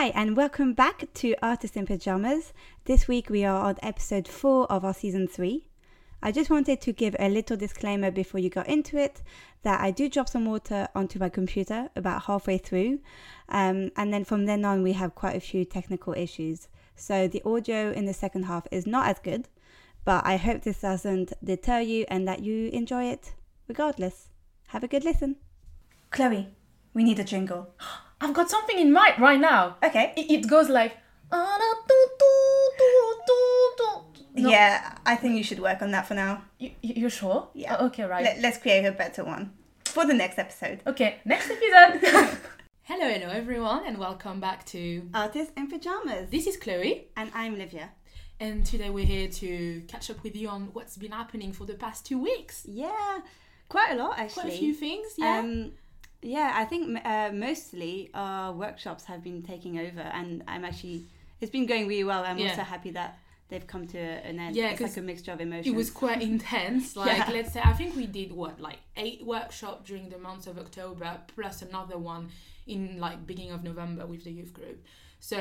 Hi, and welcome back to Artists in Pajamas. This week we are on episode 4 of our season 3. I just wanted to give a little disclaimer before you got into it that I do drop some water onto my computer about halfway through, um, and then from then on we have quite a few technical issues. So the audio in the second half is not as good, but I hope this doesn't deter you and that you enjoy it regardless. Have a good listen. Chloe, we need a jingle. I've got something in mind right now. Okay. It, it goes like. No, Yeah, I think you should work on that for now. You, you- you're sure? Yeah. Oh, okay, right. Let, let's create a better one for the next episode. okay, next episode. hello, hello, everyone, and welcome back to. Artists in Pajamas. This is Chloe, And I'm Livia. and today we're here to catch up with you on what's been happening for the past two weeks. Yeah, quite a lot actually. Quite a few things, yeah. Um, yeah, I think uh, mostly our workshops have been taking over, and I'm actually it's been going really well. I'm Yeah. also happy that they've come to an end. Yeah, it's like a mixture of emotions. it was quite intense. Like, Yeah. let's say, I think we did what, like eight workshops during the month of October, plus another one in like beginning of November with the youth group. So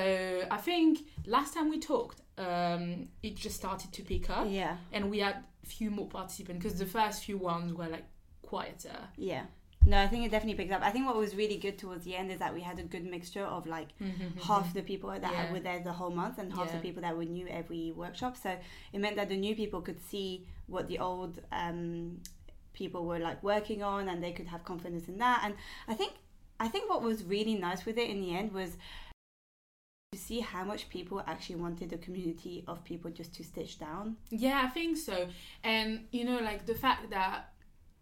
I think last time we talked, um, it just started to pick up, yeah, and we had a few more participants because the first few ones were like quieter. yeah. No, I think it definitely picked up. I think what was really good towards the end is that we had a good mixture of like mm-hmm, mm-hmm, mm-hmm. half the people that Yeah. were there the whole month and half the people that were new every workshop. So it meant that the new people could see what the old um, people were like working on, and they could have confidence in that. And I think I think what was really nice with it in the end was to see how much people actually wanted a community of people just to stitch down. Yeah, I think so. And you know, like the fact that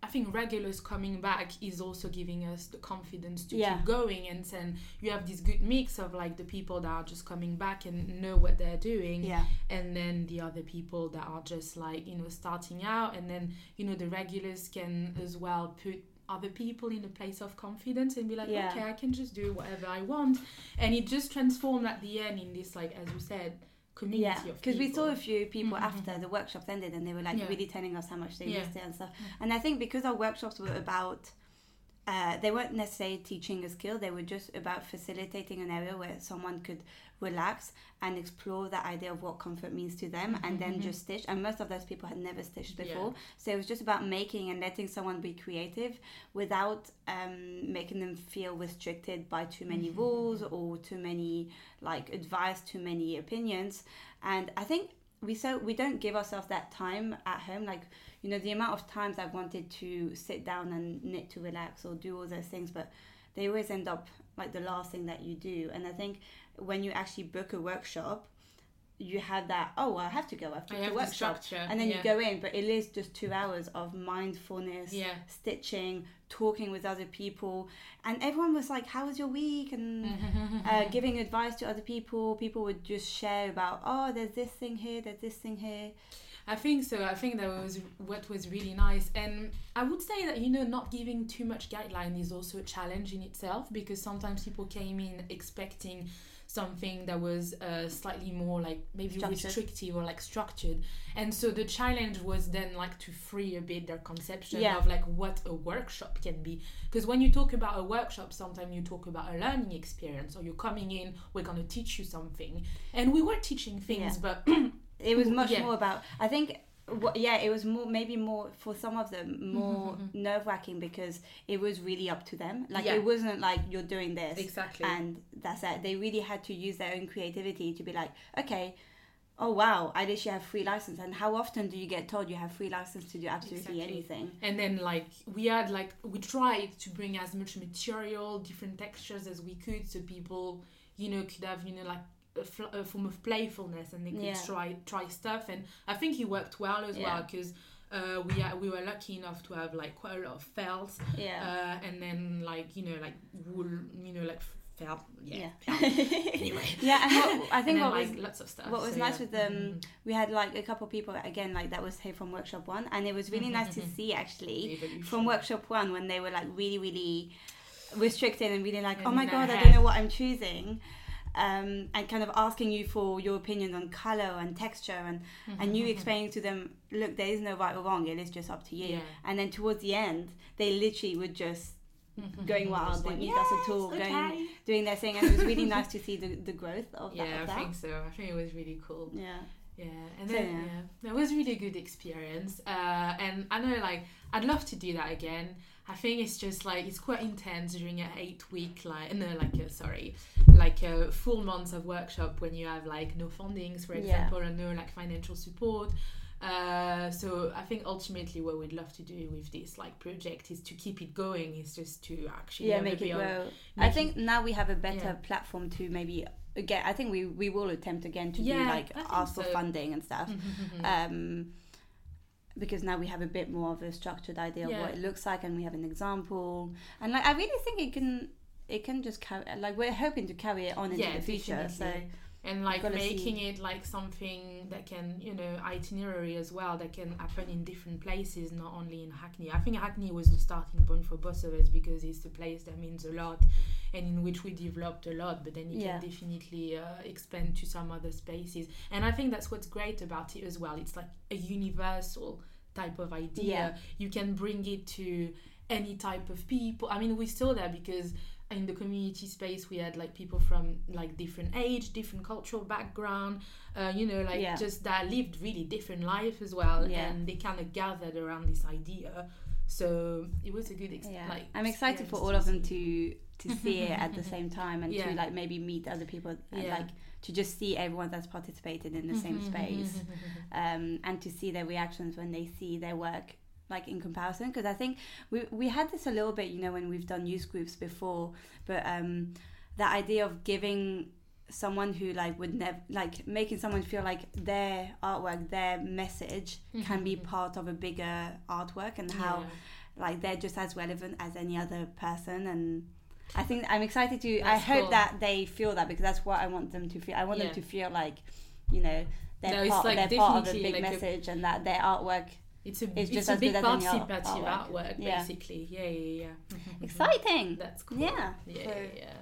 I think regulars coming back is also giving us the confidence to Yeah. keep going and then you have this good mix of like the people that are just coming back and know what they're doing Yeah, and then the other people that are just like, you know, starting out and then, you know, the regulars can as well put other people in a place of confidence and be like, Yeah. okay, I can just do whatever I want. And it just transformed at the end in this like as you said, community yeah. Because we saw a few people Mhm, after the workshops ended, and they were like Yeah. really telling us how much they Yeah. missed it and stuff. And I think because our workshops were about, uh, they weren't necessarily teaching a skill, they were just about facilitating an area where someone could relax and explore that idea of what comfort means to them and then just stitch. And most of those people had never stitched Yeah. before. So it was just about making and letting someone be creative without um, making them feel restricted by too many rules or too many like advice, too many opinions. And I think we so we don't give ourselves that time at home like you know the amount of times i've wanted to sit down and knit to relax or do all those things but they always end up like the last thing that you do. And i think when you actually book a workshop you have that oh well, i have to go after I the have the workshop structure. and then yeah. you go in but it is just two hours of mindfulness Yeah. stitching talking with other people and everyone was like how was your week and uh, giving advice to other people people would just share about oh there's this thing here there's this thing here I think so. I think that was what was really nice. And I would say that, you know, not giving too much guideline is also a challenge in itself because sometimes people came in expecting something that was uh, slightly more like maybe Structured. restrictive or like structured. And so the challenge was then like to free a bit their conception Yeah. of like what a workshop can be. Because when you talk about a workshop, sometimes you talk about a learning experience or you're coming in, we're going to teach you something. And we were teaching things, Yeah. but it was much Yeah. more about i think wha- yeah it was more maybe more for some of them mm-hmm, more mm-hmm. nerve-wracking because it was really up to them like Yeah. it wasn't like you're doing this Exactly. and that's it they really had to use their own creativity to be like okay oh wow i literally have free license and how often do you get told you have free license to do absolutely Exactly. anything and then like we had like we tried to bring as much material different textures as we could so people you know could have you know like a, fl- a form of playfulness and they could Yeah. try try stuff. And i think he worked well as Yeah. well because uh, we are, we were lucky enough to have like quite a lot of felt yeah. Uh, and then like you know like wool you know like felt yeah, yeah. anyway. Yeah and what, i think then, what like was lots of stuff. what was so, nice yeah. with them Mhm. we had like a couple people again like that was here from workshop one and it was really nice to see actually from workshop one when they were like really really restricted and really like And oh my god i don't know what i'm choosing um, and kind of asking you for your opinion on color and texture and and you explaining to them look there is no right or wrong it is just up to you Yeah. and then towards the end they literally would just going wild, It's didn't like, need us at all, "Yes, going doing their thing, and it was really nice to see the, the growth of that. Yeah, I that. think so. I think it was really cool. Yeah. Yeah, and So, then yeah. yeah, it was really good experience. Uh, and I know like I'd love to do that again. I think it's just like it's quite intense during an eight week like no like a, sorry like a full month of workshop when you have like no fundings for Yeah. example and no like financial support. Uh, so I think ultimately what we'd love to do with this like project is to keep it going. Is just to actually yeah, make it grow. I think now we have a better Yeah. platform to maybe uh, again. I think we we will attempt again to do like ask for so. funding and stuff. Mm-hmm, mm-hmm. Um, because now we have a bit more of a structured idea of what it looks like, and we have an example. And like, I really think it can it can just carry like we're hoping to carry it on into Yeah, the future. So definitely. And like making it like something that can you know itinerary as well that can happen in different places not only in hackney. I think hackney was the starting point for both of us because it's a place that means a lot and in which we developed a lot but then you Yeah. can definitely uh, expand to some other spaces. And i think that's what's great about it as well. It's like a universal type of idea. Yeah. you can bring it to any type of people. I mean we saw that because in the community space we had like people from like different age different cultural background uh, you know like Yeah. just that lived really different life as well Yeah. and they kind of gathered around this idea so it was a good ex- yeah, like I'm excited for all of them to to see it at the same time and Yeah. to like maybe meet other people and Yeah. like to just see everyone that's participated in the same space um, and to see their reactions when they see their work like in comparison because i think we, we had this a little bit you know when we've done youth groups before but um, the idea of giving someone who like would never like making someone feel like their artwork their message can be part of a bigger artwork and how Yeah. like they're just as relevant as any other person and I think I'm excited to I hope cool. that they feel that because that's what I want them to feel I want Yeah. them to feel like you know they're No, part, like they're part of a big like a- message and that their artwork it's a It's it's, just a as big good as art- participative artwork. artwork, Yeah. basically yeah yeah yeah exciting that's cool Yeah. yeah So- yeah, yeah.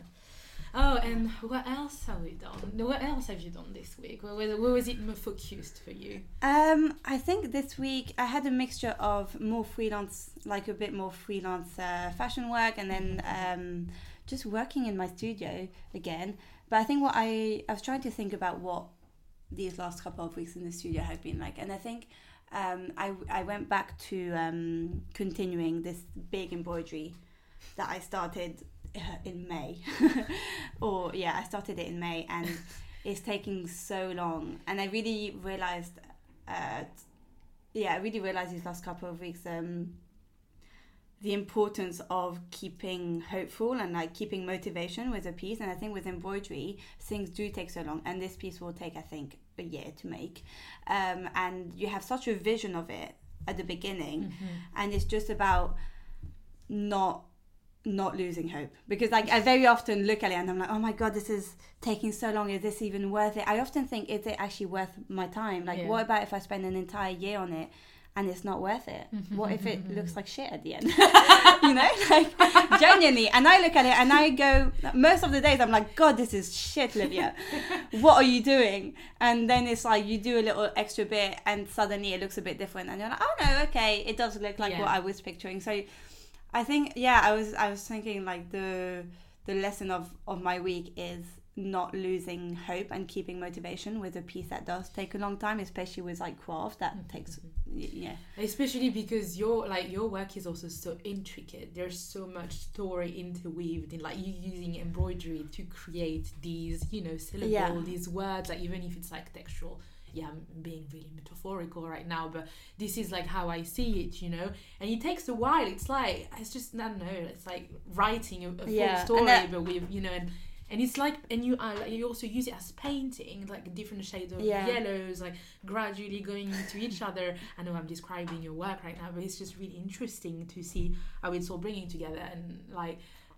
Oh, and what else have we done? What else have you done this week? Where, where, where was it more focused for you? um I think this week I had a mixture of more freelance like a bit more freelance uh, fashion work and then um just working in my studio again but I think what I I was trying to think about what these last couple of weeks in the studio have been like and I think um, I, I went back to um, continuing this big embroidery that I started uh, in May. Or yeah I started it in May and it's taking so long. And I really realized uh, yeah I really realized these last couple of weeks um, the importance of keeping hopeful and like keeping motivation with a piece. And I think with embroidery things do take so long. And this piece will take I think a year to make. Um, and you have such a vision of it at the beginning. And it's just about not not losing hope. Because like I very often look at it and I'm like oh my god this is taking so long. Is this even worth it? I often think is it actually worth my time? Like Yeah. what about if I spend an entire year on it and it's not worth it. Mm-hmm, what if mm-hmm, it mm-hmm. looks like shit at the end? You know like genuinely. And I look at it and I go most of the days I'm like god this is shit Livia what are you doing? And then it's like you do a little extra bit and suddenly it looks a bit different and you're like oh no okay. It does look like Yeah. what I was picturing. So I think yeah I was I was thinking like the the lesson of of my week is not losing hope and keeping motivation with a piece that does take a long time especially with like craft that mm-hmm. takes mm-hmm. yeah. Especially because your like your work is also so intricate. There's so much story interweaved in like you using embroidery to create these you know syllables Yeah. these words like even if it's like textual. Yeah i'm being really metaphorical right now but this is like how i see it you know? And it takes a while. It's like it's just i don't know it's like writing a, a full Yeah, story that- but with you know and and it's like and you uh, you also use it as painting like different shades of Yeah. yellows like gradually going into each other i know i'm describing your work right now but it's just really interesting to see how it's all bringing together and like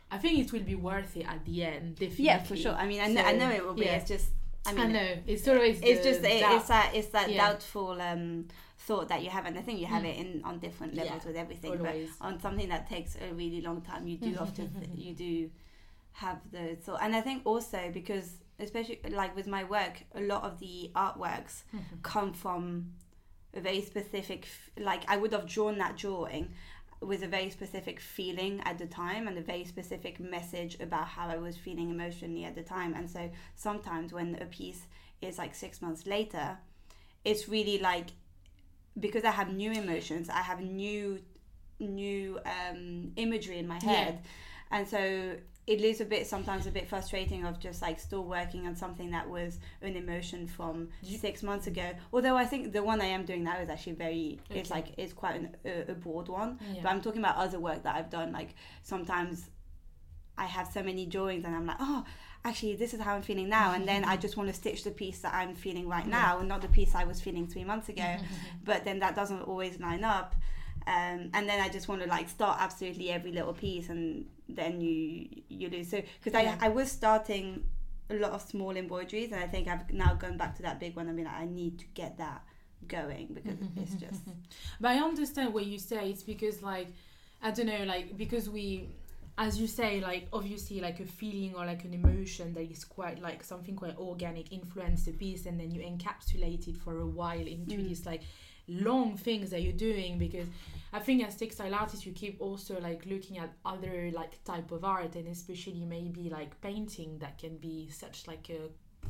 i think it will be worth it at the end definitely yeah for sure I mean I know, I know it will be yeah. it's just I mean, i, know it's always it's just it, it's that it's that Yeah. doubtful um thought that you have and I think you have Mm. it in on different Yeah, levels with everything always but on something that takes a really long time you do often you do have the thought and I think also because especially like with my work a lot of the artworks come from a very specific like I would have drawn that drawing with a very specific feeling at the time and a very specific message about how I was feeling emotionally at the time. And so sometimes when a piece is like six months later, it's really like because I have new emotions, I have new new um, imagery in my head, yeah. and so it is a bit sometimes a bit frustrating of just like still working on something that was an emotion from six months ago. Although I think the one I am doing now is actually very okay. it's like it's quite an, a, a, broad one. Yeah. But I'm talking about other work that I've done. Like sometimes I have so many drawings and I'm like, oh, actually this is how I'm feeling now, and then I just want to stitch the piece that I'm feeling right now, and not the piece I was feeling three months ago. but then that doesn't always line up. Um, and then I just want to like start absolutely every little piece, and then you you lose. So because yeah. I I was starting a lot of small embroideries, and I think I've now gone back to that big one. I mean, like, I need to get that going because it's just. But I understand what you say. It's because like I don't know, like because we as you say like obviously like a feeling or like an emotion that is quite like something quite organic influence the piece and then you encapsulate it for a while into mm. this like long things that you're doing because I think as textile artists you keep also like looking at other like type of art and especially maybe like painting that can be such like a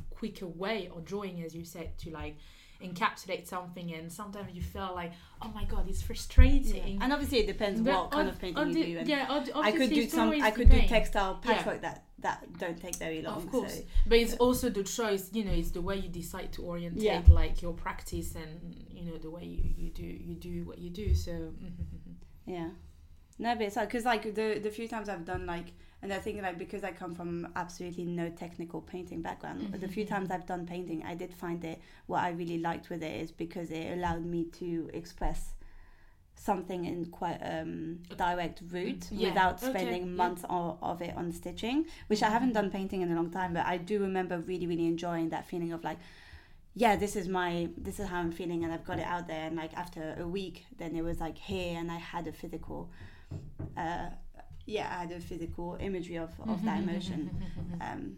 quicker way or drawing as you said to like encapsulate something and sometimes you feel like oh my god it's frustrating. Yeah. and obviously it depends but what kind of painting you do and yeah i could do some i could do textile patchwork yeah. that that don't take very long of course. So, but it's also the choice you know it's the way you decide to orientate like your practice and you know the way you, you do you do what you do so. Yeah. No but it's like because like the the few times i've done like and I think like because I come from absolutely no technical painting background, mm-hmm. the few times I've done painting, I did find it what I really liked with it is because it allowed me to express something in quite um direct route yeah. without spending okay. months yeah. of, of it on stitching which i haven't done painting in a long time but i do remember really really enjoying that feeling of like yeah this is my this is how i'm feeling and i've got it out there and like after a week then it was like here and i had a physical uh yeah, I had a physical imagery of, of that emotion. Um,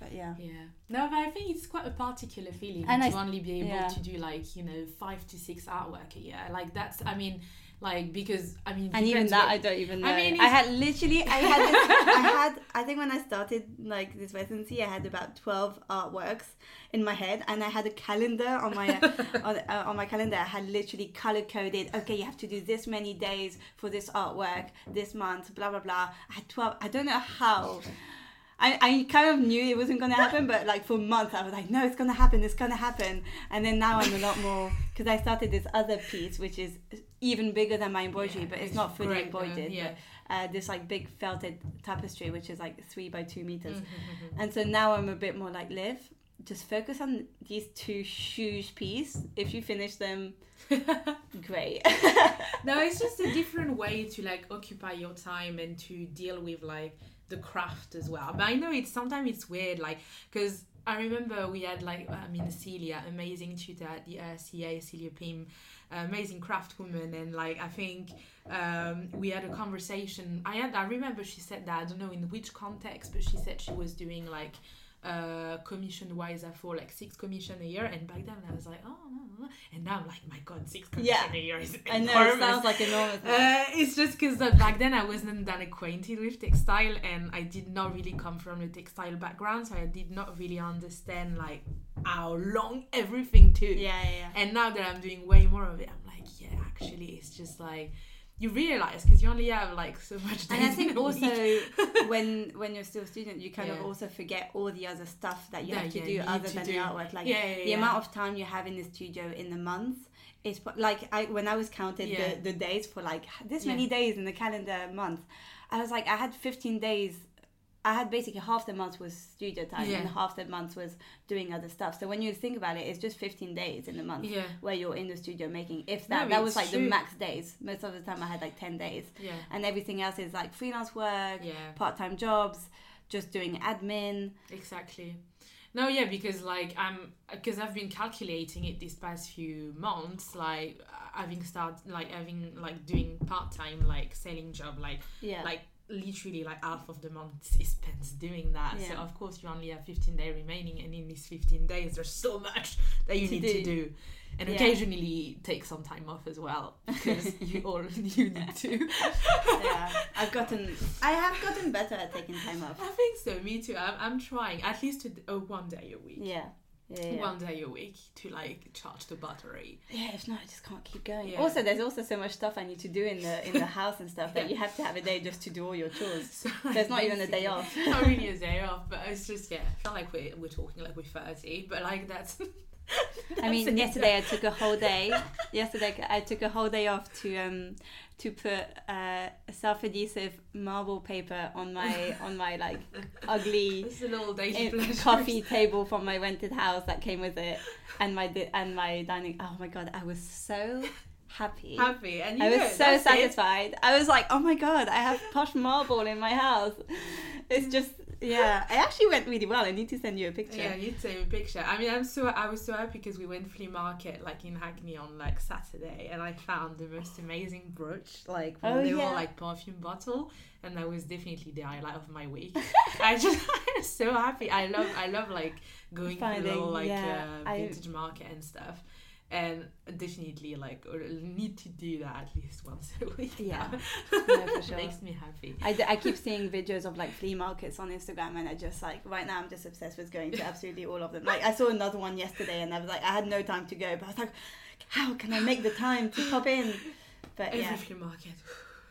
but yeah. Yeah. No, but I think it's quite a particular feeling and to I, only be able yeah. to do like, you know, five to six artwork a year. Like that's I mean like because I mean, and even that I don't even know. I mean, I had literally, I had, this, I had, I think when I started like this residency, I had about twelve artworks in my head, and I had a calendar on my on, uh, on my calendar. I had literally color coded. Okay, you have to do this many days for this artwork this month. Blah blah blah. I had twelve. I don't know how. I, I kind of knew it wasn't going to happen, but like for months I was like, no, it's going to happen, it's going to happen. And then now I'm a lot more, because I started this other piece, which is even bigger than my embroidery, yeah, but it's, it's not fully embroidered. yeah. But, uh, this like big felted tapestry, which is like three by two meters. Mm-hmm. And so now I'm a bit more like, live, just focus on these two huge pieces. If you finish them, great. no, it's just a different way to like occupy your time and to deal with like the craft as well. But I know it's sometimes it's weird, like because I remember we had like I mean Celia, amazing tutor at the RCA, Celia Pym, amazing craft woman, and like I think um, we had a conversation. I had I remember she said that I don't know in which context, but she said she was doing like uh, commission wise I for like six commission a year and back then I was like oh no, no. and now I'm like my god six commission yeah. a year is enormous. I know it sounds like enormous uh, it's just because back then I wasn't that acquainted with textile and I did not really come from a textile background so I did not really understand like how long everything took yeah, yeah, yeah. and now that I'm doing way more of it I'm like yeah actually it's just like you realize because you only have like so much time and i think also when when you're still a student you kind yeah. of also forget all the other stuff that you have to do other to than do. the artwork. Like yeah, the amount of time you have in the studio in the month is like i when i was counted the, the days for like this many days in the calendar month i was like i had 15 days I had basically half the month was studio time yeah. and half the month was doing other stuff. So when you think about it, it's just 15 days in the month yeah. where you're in the studio making. If that, no, that was like true. the max days. Most of the time I had like 10 days. Yeah. And everything else is like freelance work, yeah. part time jobs, just doing admin. Exactly. No, yeah, because like I'm, because I've been calculating it these past few months, like having started, like having like doing part time like selling job, like yeah, like literally like half of the month is spent doing that. Yeah. So of course you only have 15 days remaining, and in these 15 days there's so much that you To need do. to do. And Yeah. occasionally take some time off as well because you all you need to. yeah, I've gotten, I have gotten better at taking time off. I think so. Me too. I'm, I'm trying at least to oh, one day a week. Yeah, yeah, yeah. One day a week to like charge the battery. Yeah, if not, I just can't keep going. Yeah. Also, there's also so much stuff I need to do in the in the house and stuff that you have to have a day just to do all your chores. So There's not even a day off. not really a day off, but it's just yeah. I feel like we're we're talking like we're thirty, but like that's. I mean, yesterday I took a whole day. Yesterday I took a whole day off to um to put uh, self-adhesive marble paper on my on my like ugly It's a little daily eh, coffee table from my rented house that came with it, and my di- and my dining. Oh my god, I was so happy. Happy and you I was know, so that's it. satisfied. I was like, oh my god, I have posh marble in my house. It's just, yeah. It actually went really well. I need to send you a picture. Yeah, you take a picture. I mean, I'm so I was so happy because we went flea market like in Hackney on like Saturday, and I found the most amazing brooch, like Oh, little yeah. like perfume bottle, and that was definitely the highlight of my week. I just I'm so happy. I love I love like going to little like yeah, uh, I- vintage market and stuff. And definitely, like, or need to do that at least once a week. Yeah. Yeah, for sure. Makes me happy. I, d- I keep seeing videos of like flea markets on Instagram, and I just like right now I'm just obsessed with going to absolutely all of them. Like I saw another one yesterday, and I was like, I had no time to go, but I was like, how can I make the time to pop in? But Every yeah, flea market.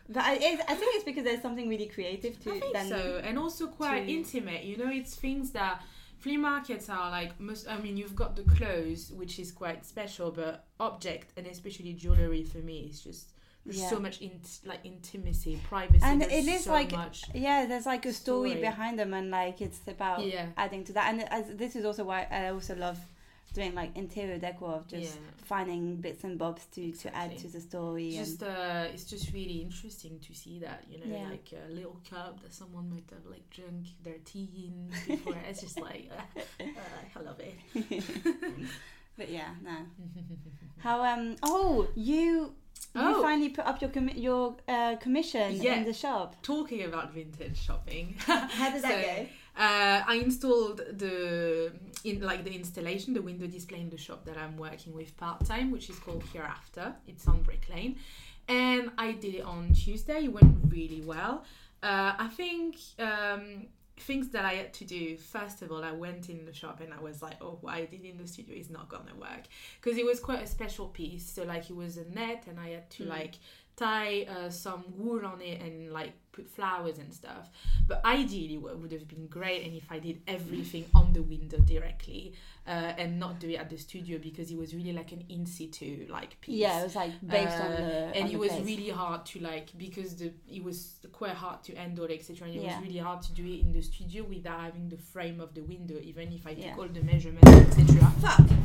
but I, it, I think it's because there's something really creative to I think then so, and also quite to- intimate. You know, it's things that flea markets are like. Most, I mean, you've got the clothes, which is quite special, but object and especially jewelry for me is just there's Yeah. so much in, like intimacy, privacy. And it is so like- much. Yeah, there's like a story, Story. behind them, and like it's about Yeah. adding to that. And as, this is also why I also love doing like interior decor of just Yeah. finding bits and bobs to to add to the story. It's just uh, it's just really interesting to see that you know Yeah. like a little cup that someone might have like drunk their tea in before. it's just like uh, uh, I love it. but yeah, no. How um oh you you Oh. finally put up your commi- your uh, commission Yeah. in the shop. Talking about vintage shopping. How did that So, go? Uh, I installed the in like the installation, the window display in the shop that I'm working with part time, which is called Hereafter. It's on Brick Lane, and I did it on Tuesday. It went really well. Uh, I think um, things that I had to do. First of all, I went in the shop and I was like, "Oh, what I did in the studio is not gonna work," because it was quite a special piece. So like it was a net, and I had to Mm. like tie uh, some wool on it and like put flowers and stuff. But ideally, what would have been great, and if I did everything on the window directly, uh, and not do it at the studio because it was really like an in situ like piece. Yeah, it was like based on Uh, the and on it the was place. really hard to like because the it was quite hard to handle etc. And it Yeah. was really hard to do it in the studio without having the frame of the window, even if I took Yeah. all the measurements etc. Fuck.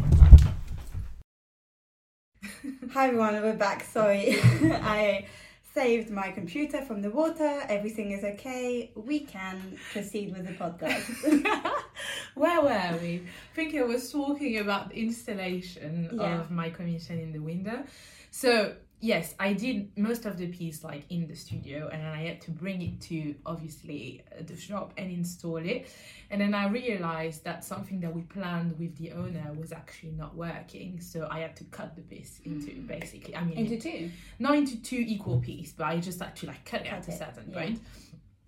Hi everyone, we're back. Sorry, I saved my computer from the water. Everything is okay. We can proceed with the podcast. Where were we? I think I was talking about the installation Yeah. of my commission in the window. So yes, I did most of the piece like in the studio, and then I had to bring it to obviously uh, the shop and install it. And then I realized that something that we planned with the owner was actually not working. So I had to cut the piece into basically, I mean, Into two. not into two equal pieces, but I just had to like cut it Cut at a certain yeah. point.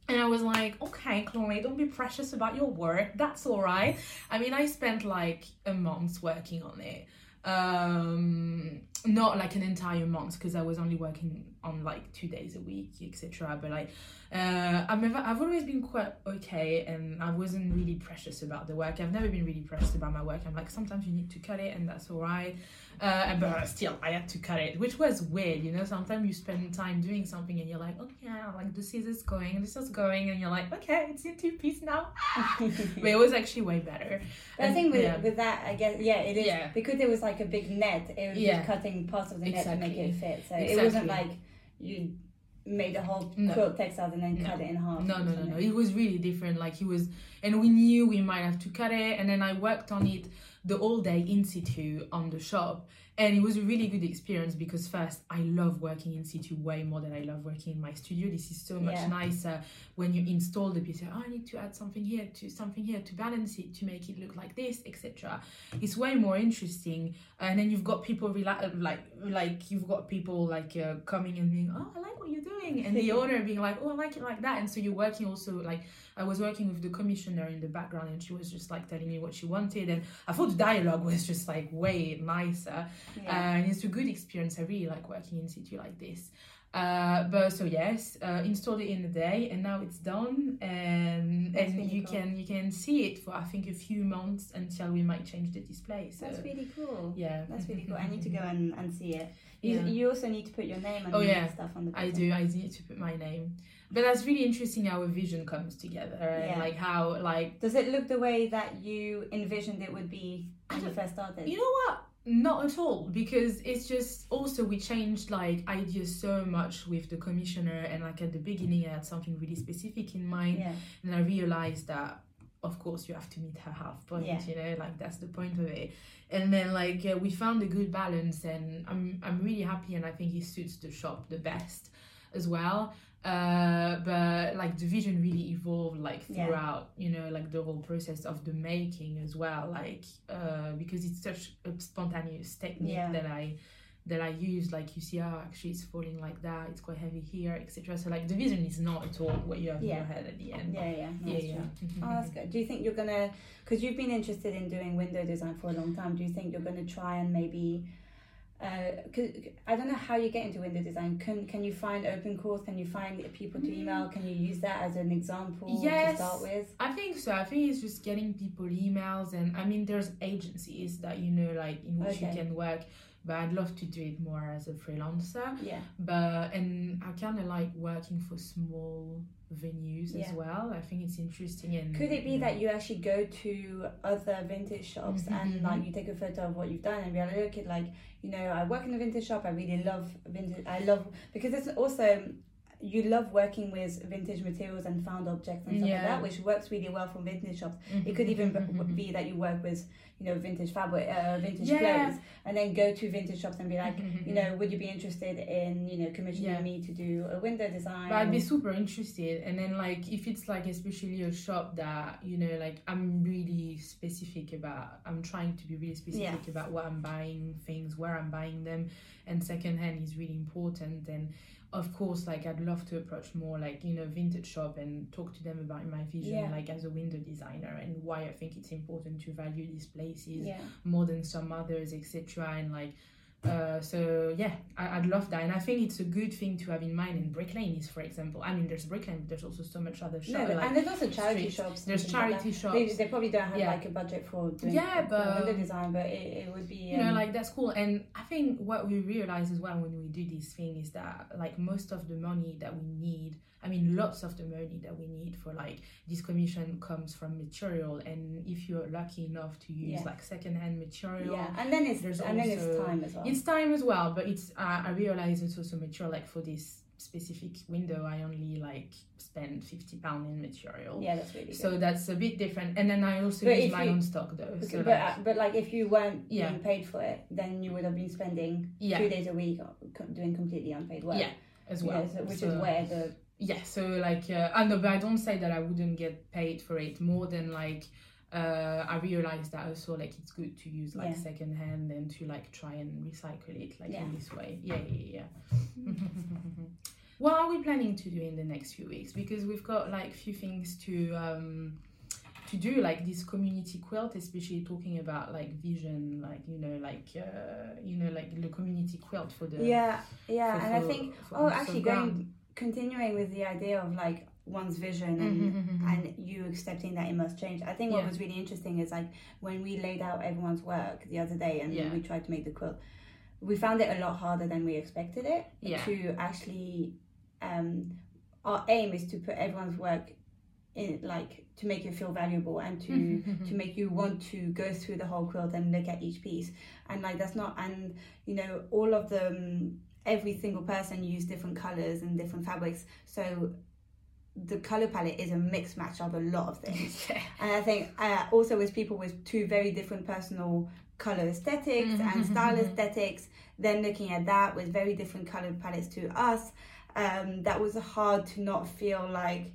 And I was like, okay, Chloe, don't be precious about your work. That's all right. I mean, I spent like a month working on it. Um, not like an entire month because I was only working on like two days a week, etc. But like, uh, I've never, I've always been quite okay, and I wasn't really precious about the work. I've never been really precious about my work. I'm like, sometimes you need to cut it, and that's all right. Uh, but still, I had to cut it, which was weird, you know. Sometimes you spend time doing something and you're like, okay, I like this is going, this is going, and you're like, okay, it's in two piece now. but it was actually way better. But I think with, yeah. with that, I guess, yeah, it is Yeah. because it was like a big net. It was Yeah. just cutting parts of the net to make it fit. So it wasn't like you made a whole No. quilt textile and then No. cut it in half. No, no, no, no. It was really different. Like he was, and we knew we might have to cut it, and then I worked on it the whole day in situ on the shop and it was a really good experience because first i love working in situ way more than i love working in my studio. This is so much Yeah. nicer when you install the piece oh, i need to add something here to something here to balance it to make it look like this etc it's way more interesting. And then you've got people rela- like like you've got people like uh, coming and being oh i like what you're doing. And the owner being like oh i like it like that. And so you're working also like i was working with the commissioner in the background and she was just like telling me what she wanted. And i thought the dialogue was just like way nicer Yeah. and it's a good experience i really like working in situ like this uh, but so yes, uh, installed it in a day, and now it's done, and That's and really you cool. can you can see it for I think a few months until we might change the display. So That's really cool. yeah, That's really cool. I need to go and, and see it. You, Yeah. you also need to put your name and Oh, yeah. stuff on the I bottom. do. I need to put my name, but that's really interesting how a vision comes together and Yeah. like how like Does it look the way that you envisioned it would be I when you don't- first started? You know what? Not at all, because it's just also we changed like ideas so much with the commissioner, and like at the beginning, I had something really specific in mind, yeah. and I realized that, of course, you have to meet her half point. Yeah. You know, like that's the point of it. And then like uh, we found a good balance, and I'm I'm really happy, and I think he suits the shop the best as well. Uh, but like the vision really evolved like Yeah. throughout you know like the whole process of the making as well like uh because it's such a spontaneous technique Yeah. that i that i use like you see oh actually it's falling like that it's quite heavy here etc so like the vision is not at all what you have in your head at the end Yeah, yeah. yeah yeah. Oh, that's good. Do you think you're gonna, because you've been interested in doing window design for a long time, do you think you're gonna try and maybe, uh, I don't know how you get into window design. Can can you find open course? Can you find people to email? Can you use that as an example to start with? I think so. I think it's just getting people emails, and I mean, there's agencies that you know, like in which Okay. you can work. But I'd love to do it more as a freelancer. Yeah. But and I kind of like working for small venues Yeah. as well. I think it's interesting. And Could it be that you actually go to other vintage shops Mhm, and like you take a photo of what you've done and be like, look at like, you know, I work in a vintage shop. I really love vintage. I love because it's also you love working with vintage materials and found objects and stuff like that, which works really well from vintage shops. Mhm, It could even mhm, b- mhm, be that you work with, you know, vintage fabric, uh, vintage Yeah. clothes, and then go to vintage shops and be like, mhm, you mhm. know, would you be interested in, you know, commissioning Yeah. me to do a window design? But I'd be super interested, and then like if it's like especially a shop that you know like I'm really specific about, I'm trying to be really specific about what I'm buying, things, where I'm buying them, and secondhand is really important. And of course, like I'd love to approach more like you know vintage shop and talk to them about my vision, Yeah. like as a window designer, and why I think it's important to value these places yeah. more than some others, etc. And like, uh, so yeah, I, I'd love that, and I think it's a good thing to have in mind. And Brick Lane is, for example, I mean, there's Brick Lane, but there's also so much other shops. No, like, and there's also charity streets. shops. there's things like charity shops. They, they probably don't have Yeah. like a budget for doing Yeah, but- window design, but it, it would be you know um, like that's cool and i think what we realize as well when we do this thing is that like most of the money that we need i mean lots of the money that we need for like this commission comes from material and if you're lucky enough to use Yeah. like secondhand material yeah, and then it's There's and then it's also- time as well. it's time as well but it's uh, i realize it's also material like for this specific window i only like spend 50 pound in material yeah, that's really good. so that's a bit different and then i also But use my you- own stock though Okay, so but like, uh, but like if you weren't Yeah. being paid for it, then you would have been spending yeah two days a week doing completely unpaid work. Yeah, as well so- which So- is where the yeah so like uh, i know but i don't say that i wouldn't get paid for it more than like uh i realized that also like it's good to use like Yeah. second hand and to like try and recycle it like Yeah. in this way yeah yeah yeah what are we planning to do in the next few weeks because we've got like few things to um to do like this community quilt especially talking about like vision like you know like uh you know like the community quilt for the yeah yeah, for- and I think for oh actually Ground. going continuing with the idea of like one's vision and Mhm. and you accepting that it must change. I think what Yeah. was really interesting is like when we laid out everyone's work the other day and Yeah. we tried to make the quilt, we found it a lot harder than we expected it Yeah. to actually. Um, our aim is to put everyone's work in like to make it feel valuable and to Mm-hmm. to make you want to go through the whole quilt and look at each piece and like that's not and you know all of them every single person used different colors and different fabrics so the color palette is a mixed match of a lot of things. yeah. And I think uh, also with people with two very different personal color esthetics Mhm, and style mhm. aesthetics, then looking at that with very different color palettes to us, um, that was hard to not feel like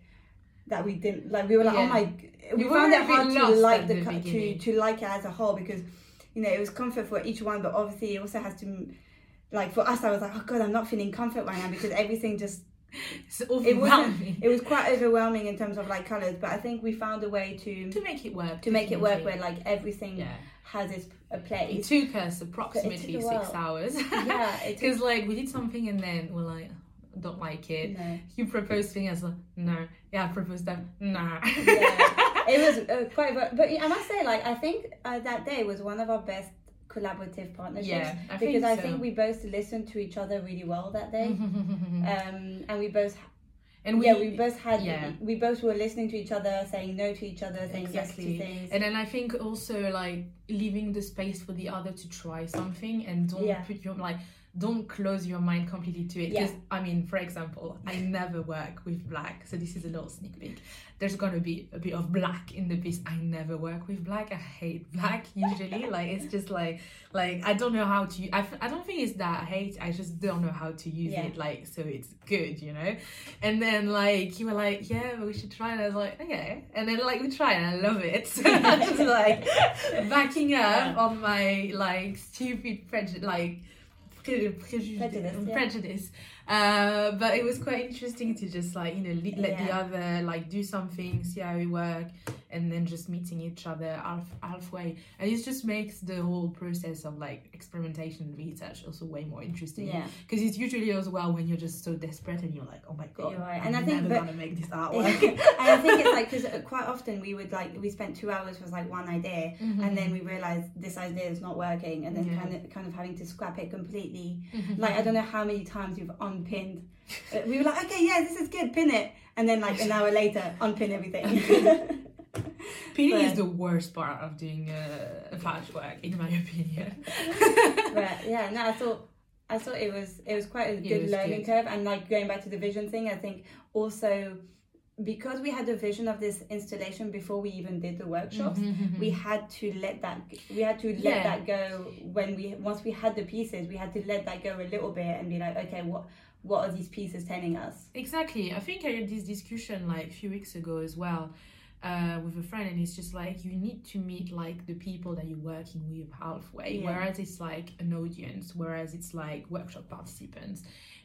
that we didn't like. We were like, oh my, we You found it hard to like the, the to to like it as a whole because you know it was comfort for each one, but obviously it also has to. Like for us, I was like, oh god, I'm not feeling comfort right now because everything just it overwhelming. wasn't it was quite overwhelming in terms of like colors but i think we found a way to to make it work. to make it work where like everything Yeah. has its a It place took us approximately a six hours. yeah Because like we did something and then we're like, don't like it. no. You proposed thing as like, no. Yeah, I proposed that. Nah. Yeah. it was uh, quite but, but i must say like i think uh, that day was one of our best collaborative partnerships Yeah, I because think i so. think we both listened to each other really well that day um and we both and we, yeah we both had yeah. we both were listening to each other saying no to each other saying Exactly. yes to things And then I think also like leaving the space for the other to try something and don't Yeah. put your like don't close your mind completely to it. Yeah. I mean, for example, I never work with black, so this is a little sneak peek. There's gonna be a bit of black in the piece. I never work with black. I hate black usually. like it's just like like I don't know how to. I, f- I don't think it's that I hate. I just don't know how to use Yeah. it. Like so it's good, you know. And then like you were like, yeah, we should try it. I was like, okay. And then like we try, and I love it. So I'm just like backing up Yeah. on my like stupid prejudice, like pre- prejudice, Prejudice, yeah. prejudice. Uh, but it was quite interesting to just like you know le- let the other like do something, see how it work, and then just meeting each other half halfway, and it just makes the whole process of like experimentation and research also way more interesting. yeah Because it's usually as well when you're just so desperate and you're like, oh my god, right. I'm And I think never that- gonna make this artwork. and. I think it's like because quite often we would like we spent two hours was like one idea, and then we realized this idea is not working, and then Mm-hmm. Yeah. kind of kind of having to scrap it completely. Mhm. Like I don't know how many times you've unpinned. Uh, We were like, okay, yeah, this is good, pin it, and then like an hour later, unpin everything. Pinning is the worst part of doing a flash work, in my opinion. but yeah, no, I thought I thought it was it was quite a good learning good. curve, and like going back to the vision thing, I think also because we had a vision of this installation before we even did the workshops. Mhm. we had to let that we had to let Yeah. that go when we once we had the pieces we had to let that go a little bit and be like okay what what are these pieces telling us Exactly. I think I had this discussion like a few weeks ago as well uh, with a friend, and it's just like you need to meet like the people that you're working with halfway, Yeah. whereas it's like an audience, whereas it's like workshop participants.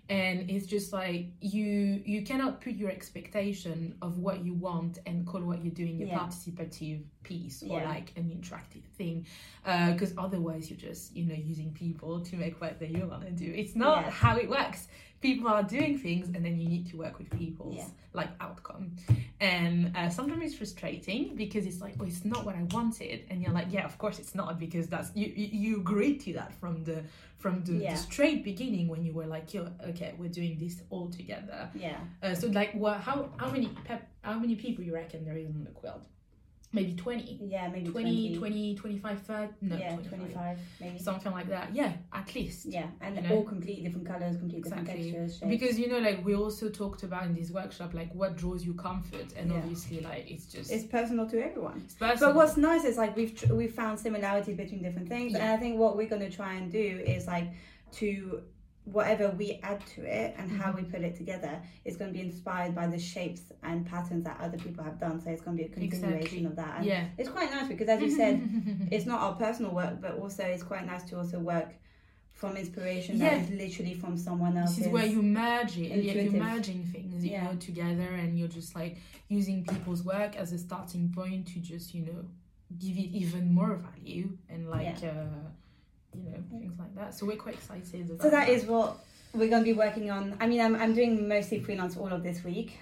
And it's just like you you cannot put your expectation of what you want and call what you're doing a Yeah. participative piece or Yeah. like an interactive thing, because otherwise you're just you know using people to make work that you want to do. It's not Yeah. how it works people are doing things and then you need to work with people's Yeah. like outcome and uh, sometimes it's frustrating because it's like oh it's not what i wanted and you're like yeah of course it's not because that's you you, you agreed to that from the from the, Yeah. the straight beginning when you were like yo okay we're doing this all together yeah uh, so like what how how many pep how many people you reckon there is on the quilt maybe 20 yeah maybe 20 20 25 30 no yeah 25. 25 maybe something like that yeah at least yeah and You know? all completely different colors completely Exactly. different textures shapes. because you know like we also talked about in this workshop like what draws you comfort and Yeah. obviously like it's just it's personal to everyone personal. but what's nice is like we've tr- we've found similarities between different things and i think what we're going to try and do is like to whatever we add to it and how Mm-hmm. we put it together is going to be inspired by the shapes and patterns that other people have done so it's going to be a continuation Exactly. of that and yeah it's quite nice because as you said it's not our personal work but also it's quite nice to also work from inspiration Yeah. that is literally from someone else this is where you merge it yeah, you're merging things you Yeah. know together and you're just like using people's work as a starting point to just you know give it even more value and like uh you know things like that. So we're quite excited so that is what we're going to be working on. I mean i'm, I'm doing mostly freelance all of this week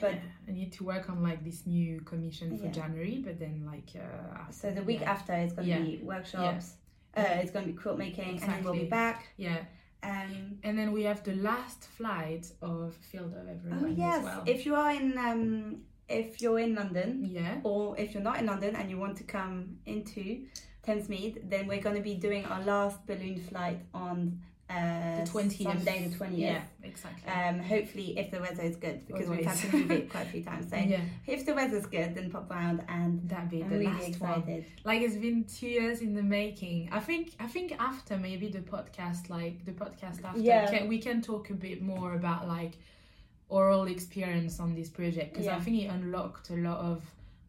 but- yeah, I need to work on like this new commission for Yeah. January, but then like uh, so the week yeah. after it's going to be workshops uh, it's going to be quilt making and then we'll be back. Yeah, um and then we have the last flight of Field of Everyone. oh yes. as well. if you are in um if you're in london yeah, or if you're not in London and you want to come into Thamesmead, then we're going to be doing our last balloon flight on uh, The 20th. Sunday the twentieth. Yeah, exactly. Um, hopefully, if the weather is good, because we've had to move it quite a few times. So yeah, if the weather's good, then pop round, and that'd be I'm the really last one. Like it's been two years in the making. I think. I think after maybe the podcast, like the podcast after, Yeah. can, we can talk a bit more about like oral experience on this project because I think it unlocked a lot of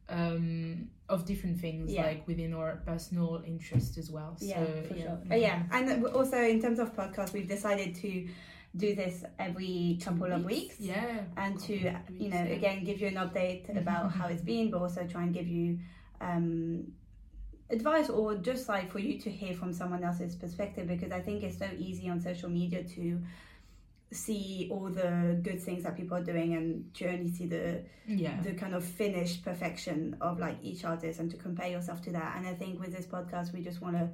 um of different things Yeah. like within our personal interest as well. Yeah, for yeah. sure. Oh, yeah, and also in terms of podcast, we've decided to do this every couple of weeks. Yeah. and to of you know yeah. again give you an update about how it's been but also try and give you um advice or just like for you to hear from someone else's perspective because i think it's so easy on social media to see all the good things that people are doing and to only see the Yeah. the kind of finished perfection of like each artist and to compare yourself to that and i think with this podcast we just want to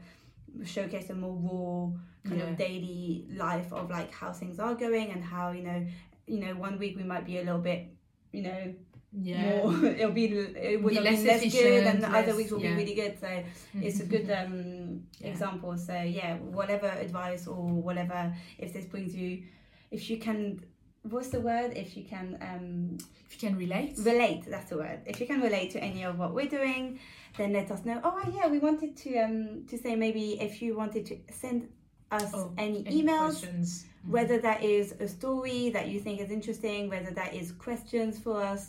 showcase a more raw kind Yeah. of daily life of like how things are going and how you know you know one week we might be a little bit you know Yeah. more it'll be it would Be less less good and the other less- weeks will yeah. be really good so it's a good um Yeah. example so yeah whatever advice or whatever if this brings you if you can what's the word if you can um if you can relate. relate that's the word if you can relate to any of what we're doing then let us know oh yeah we wanted to um to say maybe if you wanted to send us Oh, any, Any emails questions? whether that is a story that you think is interesting whether that is questions for us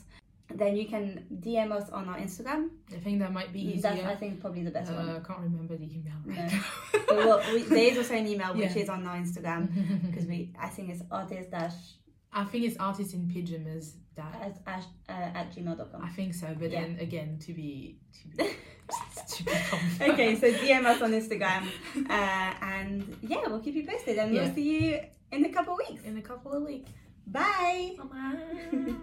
then you can dm us on our instagram I think that might be that's i think probably the best Uh, one I can't remember the email right No. now. but well, we, there is also an email which Yeah. is on our instagram because we i think it's artist dash I think it's artists in pajamas that at, at, uh, at gmail.com I think so, but Yeah. then again to be to be to be okay, so DM us on Instagram, uh, and yeah, we'll keep you posted, and Yeah. we'll see you in a couple of weeks. in a couple of weeks. Bye. Bye.